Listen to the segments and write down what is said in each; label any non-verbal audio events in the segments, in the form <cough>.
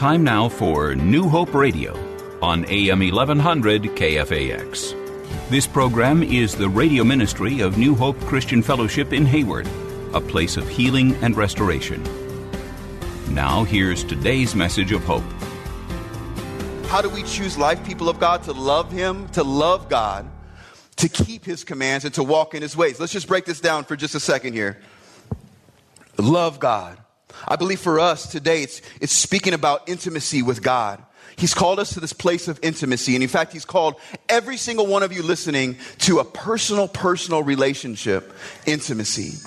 Time now for New Hope Radio on AM 1100 KFAX. This program is the radio ministry of New Hope Christian Fellowship in Hayward, a place of healing and restoration. Now, here's today's message of hope. How do we choose life, people of God? To love Him, to love God, to keep His commands, and to walk in His ways. Let's just break this down for just a second here. Love God. I believe for us today, it's, it's speaking about intimacy with God. He's called us to this place of intimacy. And in fact, He's called every single one of you listening to a personal, personal relationship intimacy.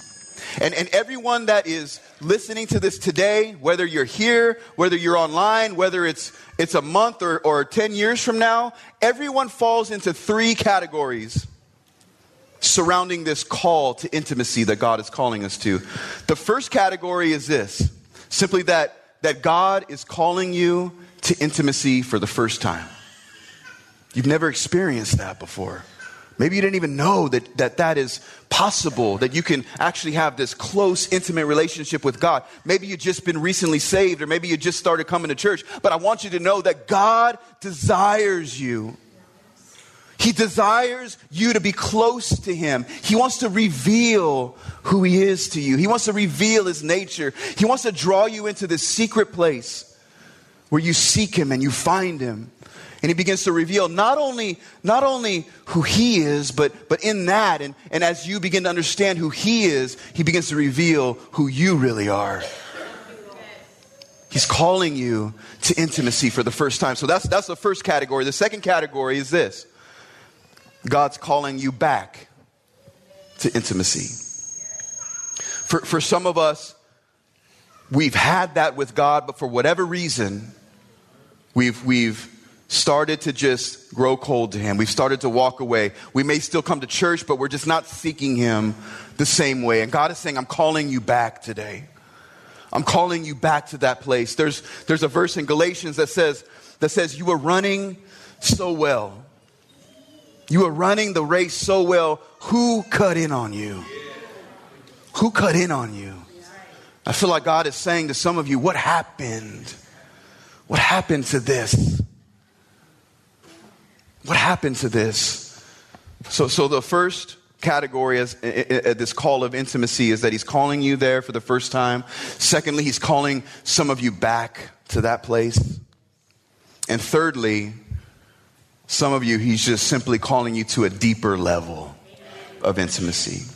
And, and everyone that is listening to this today, whether you're here, whether you're online, whether it's, it's a month or, or 10 years from now, everyone falls into three categories surrounding this call to intimacy that God is calling us to. The first category is this simply that, that God is calling you to intimacy for the first time. You've never experienced that before. Maybe you didn't even know that, that that is possible, that you can actually have this close, intimate relationship with God. Maybe you've just been recently saved, or maybe you just started coming to church. But I want you to know that God desires you he desires you to be close to Him. He wants to reveal who He is to you. He wants to reveal His nature. He wants to draw you into this secret place where you seek Him and you find Him. And He begins to reveal not only, not only who He is, but, but in that, and, and as you begin to understand who He is, He begins to reveal who you really are. He's calling you to intimacy for the first time. So that's, that's the first category. The second category is this God's calling you back to intimacy. For, for some of us, we've had that with God, but for whatever reason, we've, we've started to just grow cold to Him. We've started to walk away. We may still come to church, but we're just not seeking Him the same way. And God is saying, I'm calling you back today. I'm calling you back to that place. There's, there's a verse in Galatians that says, that says, You were running so well. You were running the race so well. Who cut in on you? Who cut in on you? I feel like God is saying to some of you, What happened? What happened to this? What happened to this? So, so the first category is this call of intimacy is that he's calling you there for the first time. Secondly, he's calling some of you back to that place. And thirdly, some of you, he's just simply calling you to a deeper level of intimacy.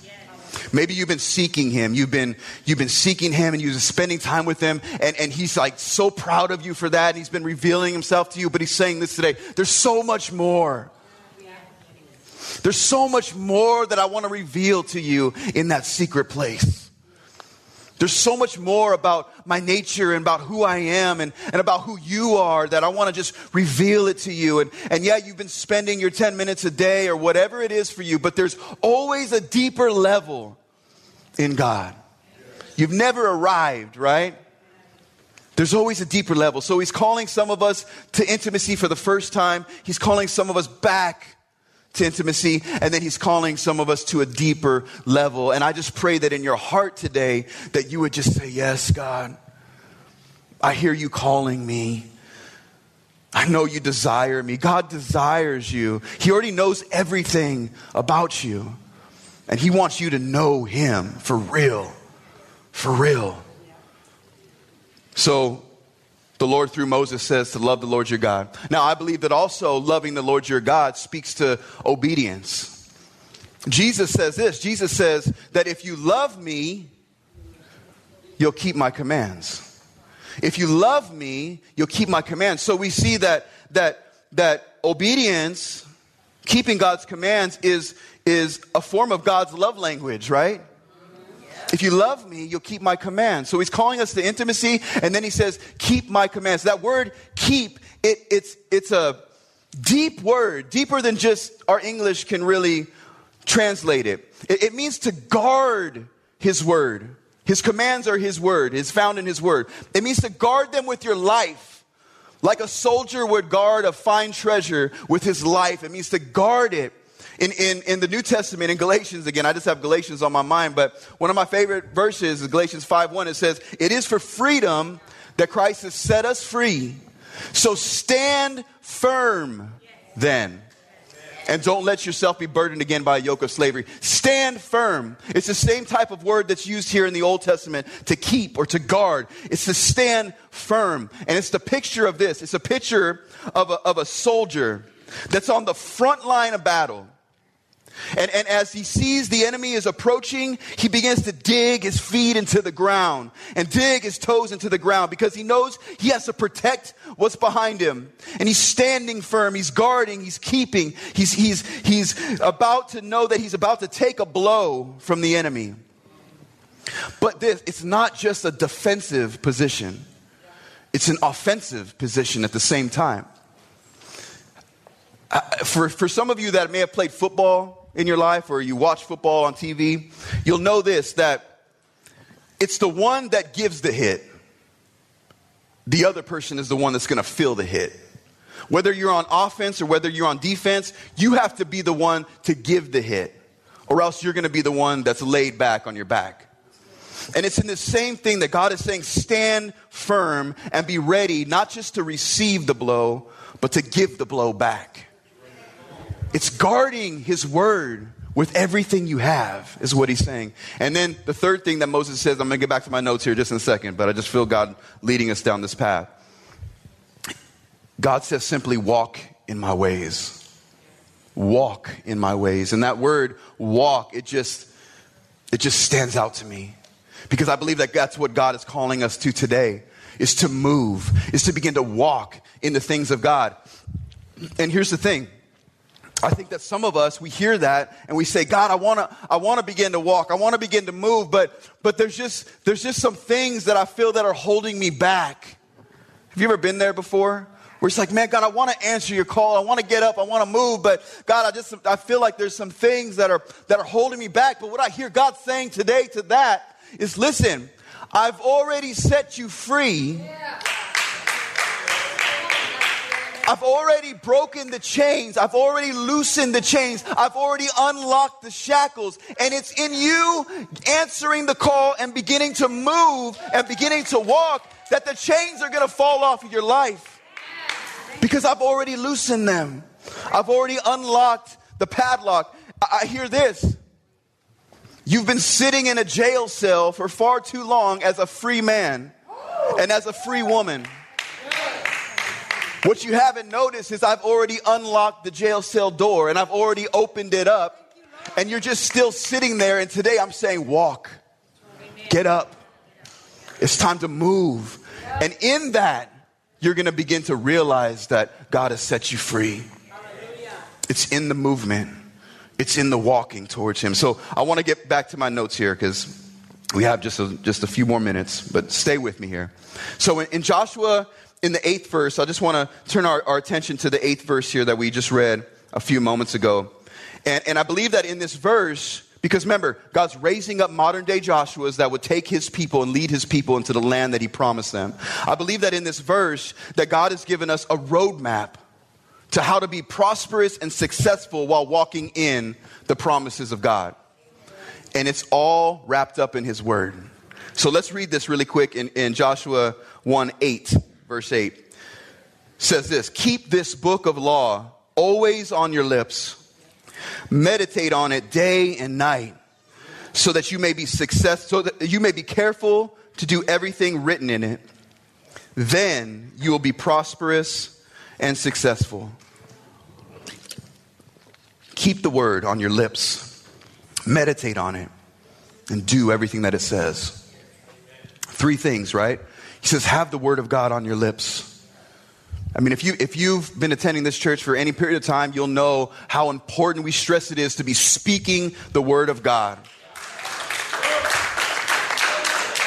Maybe you've been seeking him. You've been, you've been seeking him and you've been spending time with him. And, and he's like so proud of you for that. And he's been revealing himself to you. But he's saying this today there's so much more. There's so much more that I want to reveal to you in that secret place. There's so much more about my nature and about who I am and, and about who you are that I want to just reveal it to you. And, and yeah, you've been spending your 10 minutes a day or whatever it is for you, but there's always a deeper level in God. You've never arrived, right? There's always a deeper level. So he's calling some of us to intimacy for the first time. He's calling some of us back to intimacy, and then he's calling some of us to a deeper level. And I just pray that in your heart today that you would just say, "Yes, God. I hear you calling me. I know you desire me. God desires you. He already knows everything about you. And he wants you to know him for real. For real. So the Lord through Moses says to love the Lord your God. Now, I believe that also loving the Lord your God speaks to obedience. Jesus says this Jesus says that if you love me, you'll keep my commands. If you love me, you'll keep my commands. So we see that, that, that obedience, keeping God's commands, is, is a form of God's love language, right? If you love me, you'll keep my commands. So he's calling us to intimacy, and then he says, keep my commands. That word keep, it, it's, it's a deep word, deeper than just our English can really translate it. It, it means to guard his word. His commands are his word, is found in his word. It means to guard them with your life. Like a soldier would guard a fine treasure with his life. It means to guard it in, in, in the New Testament, in Galatians, again, I just have Galatians on my mind, but one of my favorite verses is Galatians 5 1. It says, It is for freedom that Christ has set us free. So stand firm then. And don't let yourself be burdened again by a yoke of slavery. Stand firm. It's the same type of word that's used here in the Old Testament to keep or to guard. It's to stand firm. And it's the picture of this. It's a picture of a, of a soldier that's on the front line of battle. And, and as he sees the enemy is approaching, he begins to dig his feet into the ground and dig his toes into the ground because he knows he has to protect what's behind him. And he's standing firm, he's guarding, he's keeping, he's, he's, he's about to know that he's about to take a blow from the enemy. But this, it's not just a defensive position, it's an offensive position at the same time. For, for some of you that may have played football, in your life or you watch football on TV, you'll know this that it's the one that gives the hit. The other person is the one that's going to feel the hit. Whether you're on offense or whether you're on defense, you have to be the one to give the hit, or else you're going to be the one that's laid back on your back. And it's in the same thing that God is saying stand firm and be ready, not just to receive the blow, but to give the blow back. It's guarding his word with everything you have, is what he's saying. And then the third thing that Moses says, I'm going to get back to my notes here just in a second, but I just feel God leading us down this path. God says simply, walk in my ways. Walk in my ways. And that word, walk, it just, it just stands out to me. Because I believe that that's what God is calling us to today, is to move, is to begin to walk in the things of God. And here's the thing I think that some of us we hear that and we say, God, I want to I want to begin to walk. I want to begin to move, but but there's just there's just some things that I feel that are holding me back. Have you ever been there before? Where it's like, man, God, I want to answer your call. I want to get up. I want to move, but God, I just I feel like there's some things that are that are holding me back. But what I hear God saying today to that is, listen, I've already set you free. Yeah. I've already broken the chains. I've already loosened the chains. I've already unlocked the shackles. And it's in you answering the call and beginning to move and beginning to walk that the chains are going to fall off of your life. Because I've already loosened them. I've already unlocked the padlock. I, I hear this. You've been sitting in a jail cell for far too long as a free man and as a free woman. What you haven't noticed is I've already unlocked the jail cell door and I've already opened it up. And you're just still sitting there. And today I'm saying, walk, get up. It's time to move. And in that, you're going to begin to realize that God has set you free. It's in the movement, it's in the walking towards Him. So I want to get back to my notes here because we have just a, just a few more minutes, but stay with me here. So in, in Joshua in the eighth verse, I just want to turn our, our, attention to the eighth verse here that we just read a few moments ago. And, and I believe that in this verse, because remember, God's raising up modern day Joshua's that would take his people and lead his people into the land that he promised them. I believe that in this verse, that God has given us a roadmap to how to be prosperous and successful while walking in the promises of God. And it's all wrapped up in his word. So let's read this really quick in, in Joshua 1 8 verse 8 says this Keep this book of law always on your lips, meditate on it day and night, so that you may be success, so that you may be careful to do everything written in it. Then you will be prosperous and successful. Keep the word on your lips, meditate on it, and do everything that it says. Three things, right? He says, have the word of God on your lips. I mean, if, you, if you've been attending this church for any period of time, you'll know how important we stress it is to be speaking the word of God.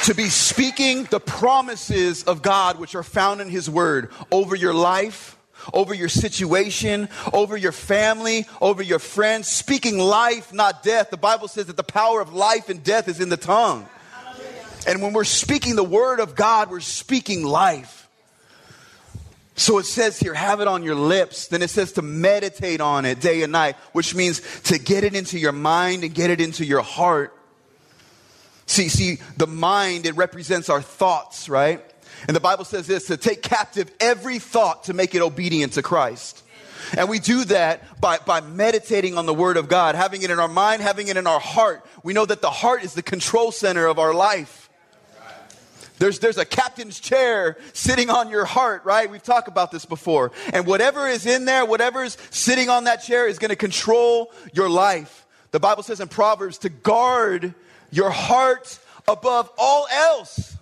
to be speaking the promises of God, which are found in His Word, over your life, over your situation, over your family, over your friends, speaking life, not death. The Bible says that the power of life and death is in the tongue. And when we're speaking the Word of God, we're speaking life. So it says here, have it on your lips. Then it says to meditate on it day and night, which means to get it into your mind and get it into your heart. See, see, the mind, it represents our thoughts, right? And the Bible says this to take captive every thought to make it obedient to Christ. And we do that by, by meditating on the Word of God, having it in our mind, having it in our heart. We know that the heart is the control center of our life. There's, there's a captain's chair sitting on your heart, right? We've talked about this before. And whatever is in there, whatever's sitting on that chair is going to control your life. The Bible says in Proverbs to guard your heart above all else,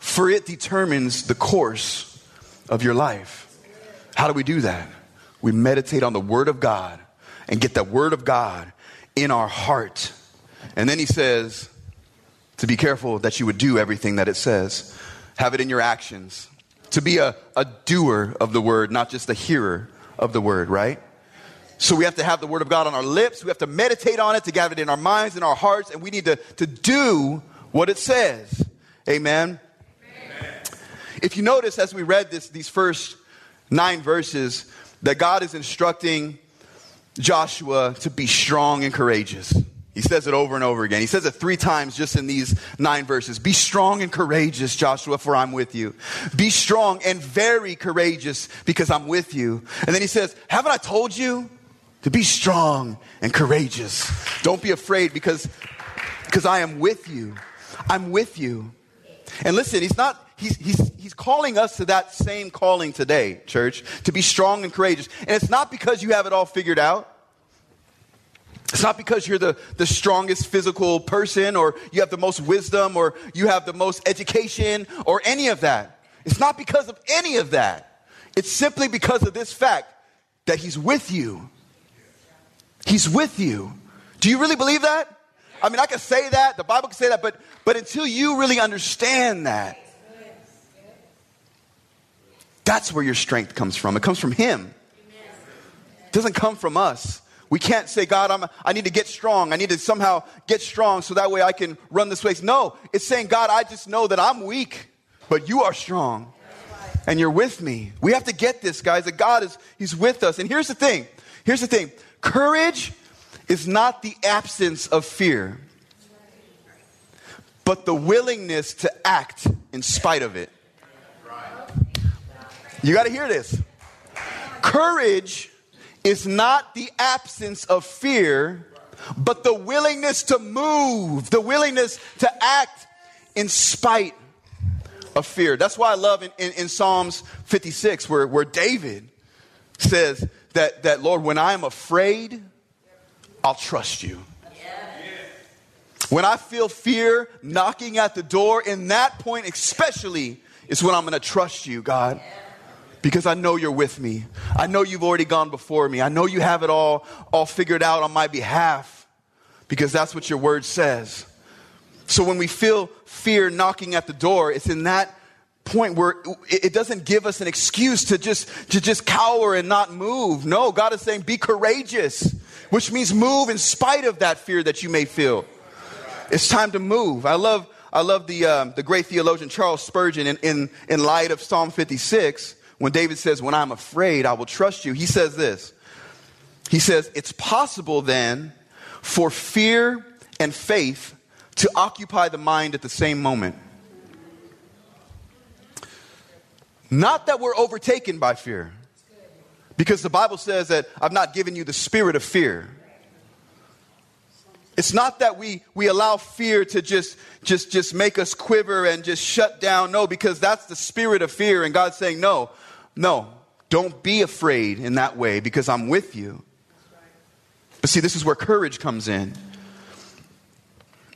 for it determines the course of your life. How do we do that? We meditate on the Word of God and get the Word of God in our heart. And then he says, to be careful that you would do everything that it says. Have it in your actions. To be a, a doer of the word, not just a hearer of the word, right? So we have to have the word of God on our lips. We have to meditate on it to gather it in our minds and our hearts, and we need to, to do what it says. Amen. Amen. If you notice as we read this, these first nine verses, that God is instructing Joshua to be strong and courageous. He says it over and over again. He says it three times just in these nine verses. Be strong and courageous, Joshua, for I'm with you. Be strong and very courageous because I'm with you. And then he says, Haven't I told you to be strong and courageous? Don't be afraid because, because I am with you. I'm with you. And listen, he's not, he's, he's, he's calling us to that same calling today, church, to be strong and courageous. And it's not because you have it all figured out. It's not because you're the, the strongest physical person or you have the most wisdom or you have the most education or any of that. It's not because of any of that. It's simply because of this fact that He's with you. He's with you. Do you really believe that? I mean, I can say that, the Bible can say that, but, but until you really understand that, that's where your strength comes from. It comes from Him. It doesn't come from us. We can't say, God, I'm, I need to get strong. I need to somehow get strong so that way I can run this race. No, it's saying, God, I just know that I'm weak, but you are strong and you're with me. We have to get this, guys, that God is, He's with us. And here's the thing here's the thing courage is not the absence of fear, but the willingness to act in spite of it. You got to hear this. Courage is not the absence of fear, but the willingness to move, the willingness to act in spite of fear. That's why I love in, in, in Psalms 56 where, where David says that, that, Lord, when I am afraid, I'll trust you. When I feel fear knocking at the door, in that point especially, is when I'm going to trust you, God because I know you're with me. I know you've already gone before me. I know you have it all, all figured out on my behalf because that's what your word says. So when we feel fear knocking at the door, it's in that point where it doesn't give us an excuse to just, to just cower and not move. No, God is saying be courageous, which means move in spite of that fear that you may feel. It's time to move. I love, I love the, um, the great theologian Charles Spurgeon in, in, in light of Psalm 56 when David says, When I'm afraid, I will trust you, he says this. He says, It's possible then for fear and faith to occupy the mind at the same moment. Not that we're overtaken by fear, because the Bible says that I've not given you the spirit of fear. It's not that we, we allow fear to just, just, just make us quiver and just shut down. No, because that's the spirit of fear. And God's saying, no, no, don't be afraid in that way because I'm with you. But see, this is where courage comes in.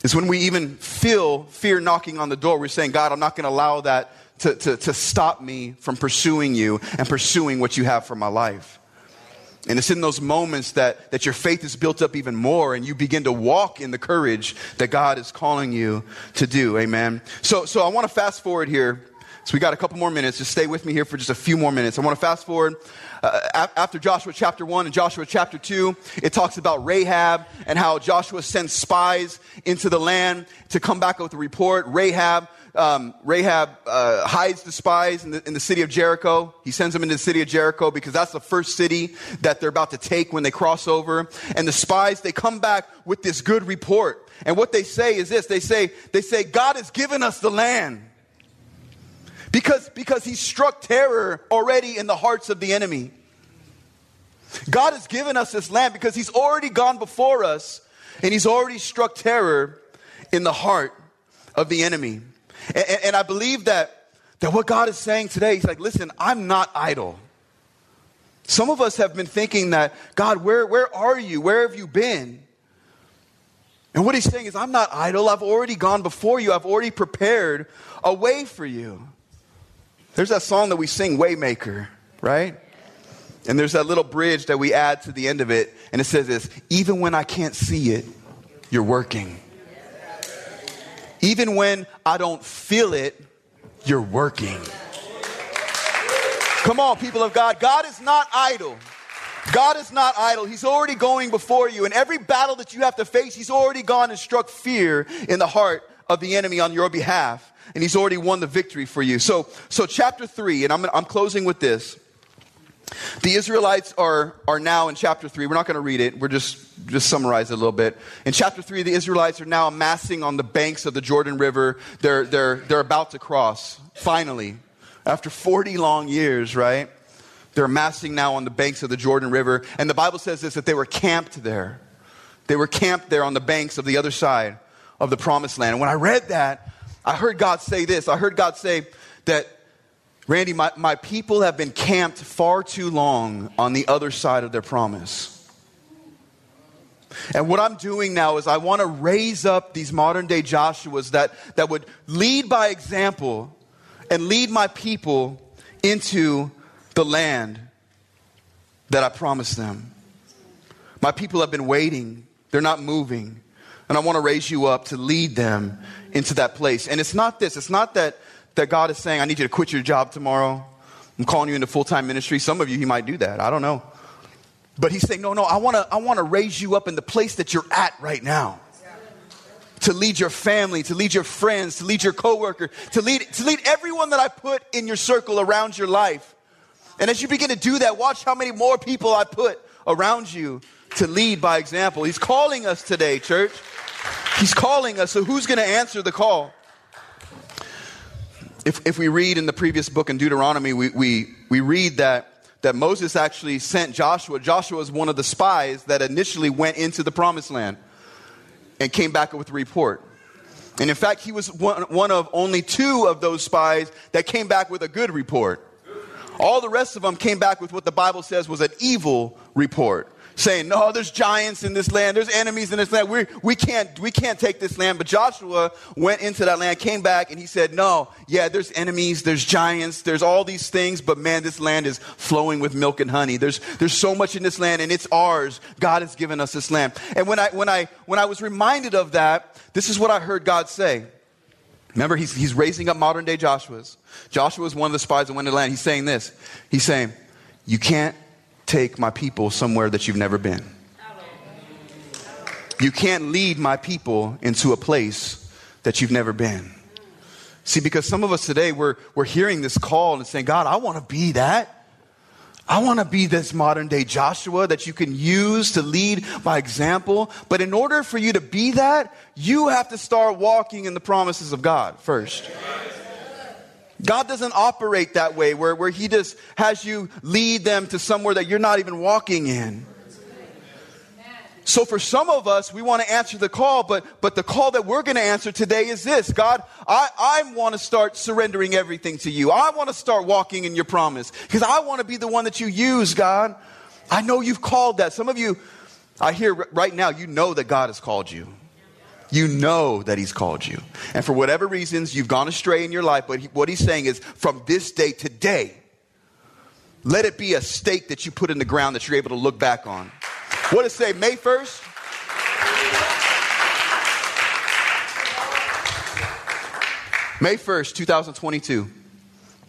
It's when we even feel fear knocking on the door, we're saying, God, I'm not going to allow that to, to, to stop me from pursuing you and pursuing what you have for my life. And it's in those moments that, that your faith is built up even more and you begin to walk in the courage that God is calling you to do. Amen. So, so I want to fast forward here. So we got a couple more minutes. Just stay with me here for just a few more minutes. I want to fast forward. Uh, after Joshua chapter 1 and Joshua chapter 2, it talks about Rahab and how Joshua sends spies into the land to come back with a report. Rahab um, Rahab uh, hides the spies in the, in the city of Jericho. He sends them into the city of Jericho because that's the first city that they're about to take when they cross over. And the spies, they come back with this good report. And what they say is this they say, they say, God has given us the land. Because, because he struck terror already in the hearts of the enemy. God has given us this land because he's already gone before us and he's already struck terror in the heart of the enemy. And, and I believe that, that what God is saying today, He's like, listen, I'm not idle. Some of us have been thinking that, God, where, where are you? Where have you been? And what he's saying is, I'm not idle. I've already gone before you. I've already prepared a way for you. There's that song that we sing, Waymaker, right? And there's that little bridge that we add to the end of it. And it says this Even when I can't see it, you're working. Even when I don't feel it, you're working. Come on, people of God. God is not idle. God is not idle. He's already going before you. And every battle that you have to face, He's already gone and struck fear in the heart of the enemy on your behalf. And He's already won the victory for you. So, so chapter three, and I'm, I'm closing with this. The Israelites are, are now in chapter 3. We're not going to read it. We're just, just summarize it a little bit. In chapter 3, the Israelites are now amassing on the banks of the Jordan River. They're, they're, they're about to cross, finally. After 40 long years, right? They're amassing now on the banks of the Jordan River. And the Bible says this that they were camped there. They were camped there on the banks of the other side of the promised land. And when I read that, I heard God say this. I heard God say that Randy, my, my people have been camped far too long on the other side of their promise. And what I'm doing now is I want to raise up these modern day Joshuas that, that would lead by example and lead my people into the land that I promised them. My people have been waiting, they're not moving. And I want to raise you up to lead them into that place. And it's not this, it's not that that God is saying, I need you to quit your job tomorrow. I'm calling you into full time ministry. Some of you, He might do that. I don't know. But He's saying, No, no, I want to I wanna raise you up in the place that you're at right now. To lead your family, to lead your friends, to lead your coworker, to lead, to lead everyone that I put in your circle around your life. And as you begin to do that, watch how many more people I put around you to lead by example. He's calling us today, church. He's calling us. So who's going to answer the call? if, if we read in the previous book in Deuteronomy, we, we, we read that, that Moses actually sent Joshua. Joshua was one of the spies that initially went into the promised land and came back with a report. And in fact, he was one, one of only two of those spies that came back with a good report. All the rest of them came back with what the Bible says was an evil report saying, no, there's giants in this land. There's enemies in this land. we we, can't, we can't take this land. But Joshua went into that land, came back, and he said, no, yeah, there's enemies, there's giants, there's all these things, but man, this land is flowing with milk and honey. There's, there's so much in this land, and it's ours. God has given us this land. And when I, when I, when I was reminded of that, this is what I heard God say. Remember, he's, he's raising up modern day Joshua's. Joshua is one of the spies that went to the land. He's saying this. He's saying, You can't take my people somewhere that you've never been. You can't lead my people into a place that you've never been. See, because some of us today, we're, we're hearing this call and saying, God, I want to be that. I want to be this modern day Joshua that you can use to lead by example. But in order for you to be that, you have to start walking in the promises of God first. God doesn't operate that way where, where He just has you lead them to somewhere that you're not even walking in. So for some of us, we want to answer the call, but, but the call that we're going to answer today is this. God, I, I want to start surrendering everything to you. I want to start walking in your promise because I want to be the one that you use, God. I know you've called that. Some of you, I hear right now, you know that God has called you. You know that He's called you. And for whatever reasons, you've gone astray in your life, but he, what He's saying is from this day today, Let it be a stake that you put in the ground that you're able to look back on. What does it say? May 1st? May 1st, 2022.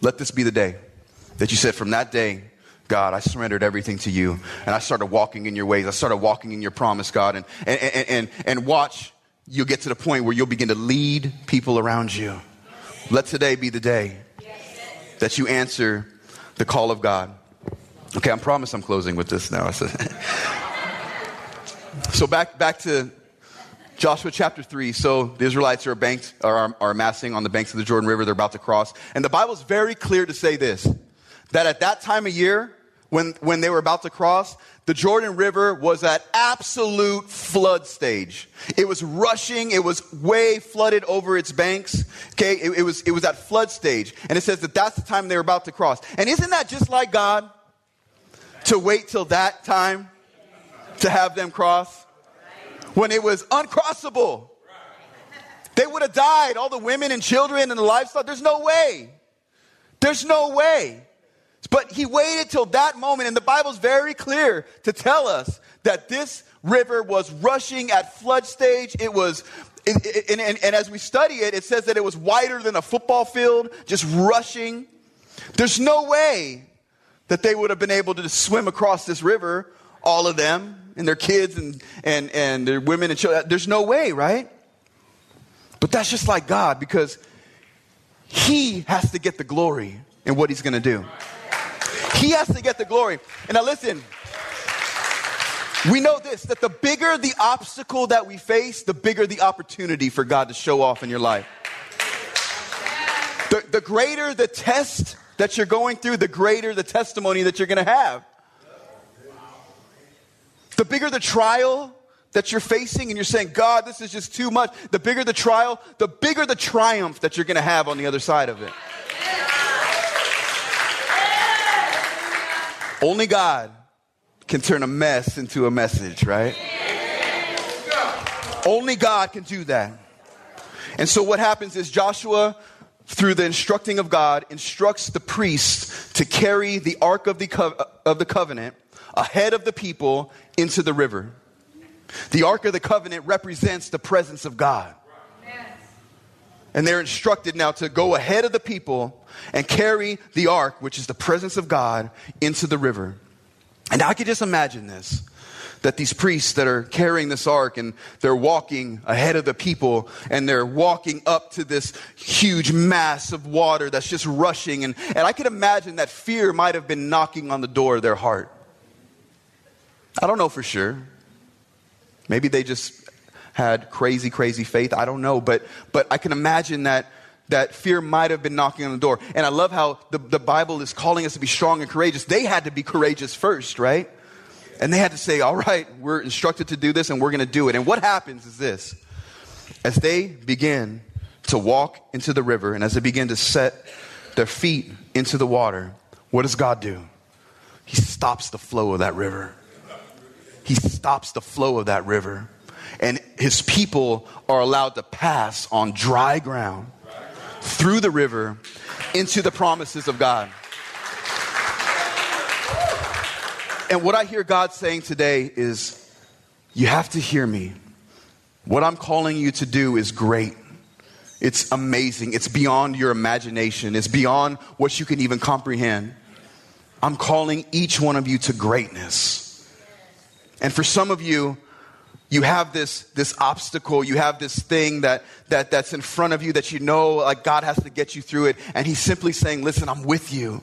Let this be the day that you said, from that day, God, I surrendered everything to you. And I started walking in your ways. I started walking in your promise, God. And, and, and, and, and watch, you'll get to the point where you'll begin to lead people around you. Let today be the day that you answer the call of God. Okay, I promise I'm closing with this now. <laughs> so back, back to Joshua chapter 3. So the Israelites are, banked, are, are amassing on the banks of the Jordan River. They're about to cross. And the Bible's very clear to say this that at that time of year, when, when they were about to cross, the Jordan River was at absolute flood stage. It was rushing. It was way flooded over its banks. Okay. It, it, was, it was at flood stage. And it says that that's the time they were about to cross. And isn't that just like God to wait till that time to have them cross? when it was uncrossable. They would have died, all the women and children and the livestock. There's no way. There's no way. But he waited till that moment, and the Bible's very clear to tell us that this river was rushing at flood stage. It was, and, and, and as we study it, it says that it was wider than a football field, just rushing. There's no way that they would have been able to swim across this river, all of them and their kids and, and, and their women and children. There's no way, right? But that's just like God because He has to get the glory in what He's going to do. He has to get the glory. And now listen, we know this that the bigger the obstacle that we face, the bigger the opportunity for God to show off in your life. The, the greater the test that you're going through, the greater the testimony that you're going to have. The bigger the trial that you're facing and you're saying, God, this is just too much, the bigger the trial, the bigger the triumph that you're going to have on the other side of it. Only God can turn a mess into a message, right? Only God can do that. And so what happens is Joshua, through the instructing of God, instructs the priests to carry the Ark of the, Co- of the Covenant ahead of the people into the river. The Ark of the Covenant represents the presence of God. And they're instructed now to go ahead of the people and carry the ark, which is the presence of God, into the river. And I could just imagine this that these priests that are carrying this ark and they're walking ahead of the people and they're walking up to this huge mass of water that's just rushing. And, and I could imagine that fear might have been knocking on the door of their heart. I don't know for sure. Maybe they just had crazy, crazy faith. I don't know. But, but I can imagine that, that fear might have been knocking on the door. And I love how the, the Bible is calling us to be strong and courageous. They had to be courageous first, right? And they had to say, all right, we're instructed to do this and we're going to do it. And what happens is this as they begin to walk into the river and as they begin to set their feet into the water, what does God do? He stops the flow of that river he stops the flow of that river. And his people are allowed to pass on dry ground through the river into the promises of God. And what I hear God saying today is, you have to hear me. What I'm calling you to do is great. It's amazing. It's beyond your imagination. It's beyond what you can even comprehend. I'm calling each one of you to greatness. And for some of you, you have this, this obstacle, you have this thing that, that, that's in front of you that you know like God has to get you through it. And He's simply saying, Listen, I'm with you.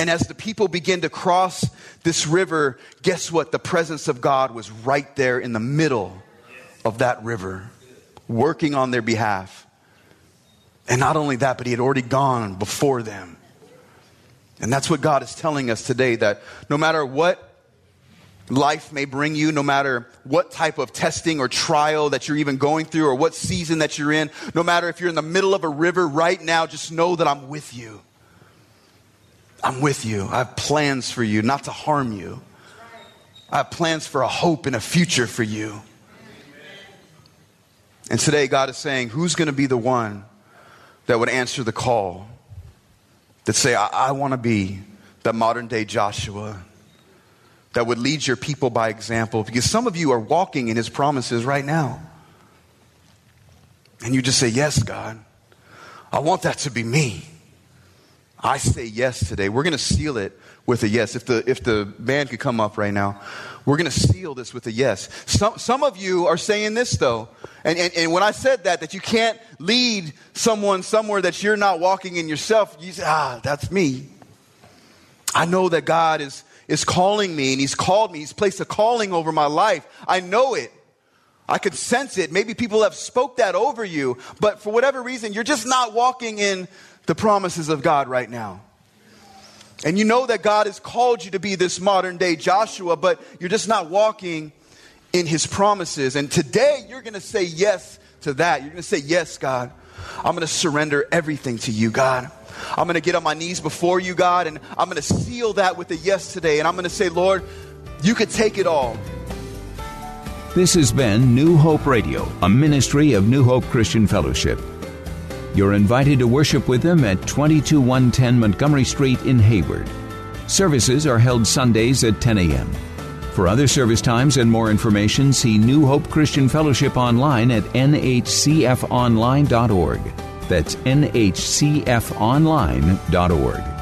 And as the people begin to cross this river, guess what? The presence of God was right there in the middle of that river, working on their behalf. And not only that, but He had already gone before them. And that's what God is telling us today that no matter what life may bring you, no matter what type of testing or trial that you're even going through or what season that you're in, no matter if you're in the middle of a river right now, just know that I'm with you. I'm with you. I have plans for you, not to harm you. I have plans for a hope and a future for you. And today, God is saying, who's going to be the one that would answer the call? That say, I, I want to be the modern day Joshua that would lead your people by example because some of you are walking in his promises right now. And you just say, Yes, God, I want that to be me. I say yes today. We're going to seal it with a yes. If the, if the band could come up right now, we're going to seal this with a yes. Some, some of you are saying this though. And, and, and when I said that, that you can't lead someone somewhere that you're not walking in yourself, you say, ah, that's me. I know that God is, is calling me and He's called me. He's placed a calling over my life. I know it. I can sense it. Maybe people have spoke that over you, but for whatever reason, you're just not walking in the promises of God right now. And you know that God has called you to be this modern day Joshua, but you're just not walking in his promises. And today you're going to say yes to that. You're going to say, Yes, God. I'm going to surrender everything to you, God. I'm going to get on my knees before you, God, and I'm going to seal that with a yes today. And I'm going to say, Lord, you could take it all. This has been New Hope Radio, a ministry of New Hope Christian Fellowship. You're invited to worship with them at 22110 Montgomery Street in Hayward. Services are held Sundays at 10 a.m. For other service times and more information, see New Hope Christian Fellowship online at nhcfonline.org. That's nhcfonline.org.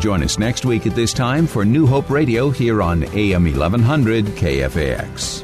Join us next week at this time for New Hope Radio here on AM 1100 KFAX.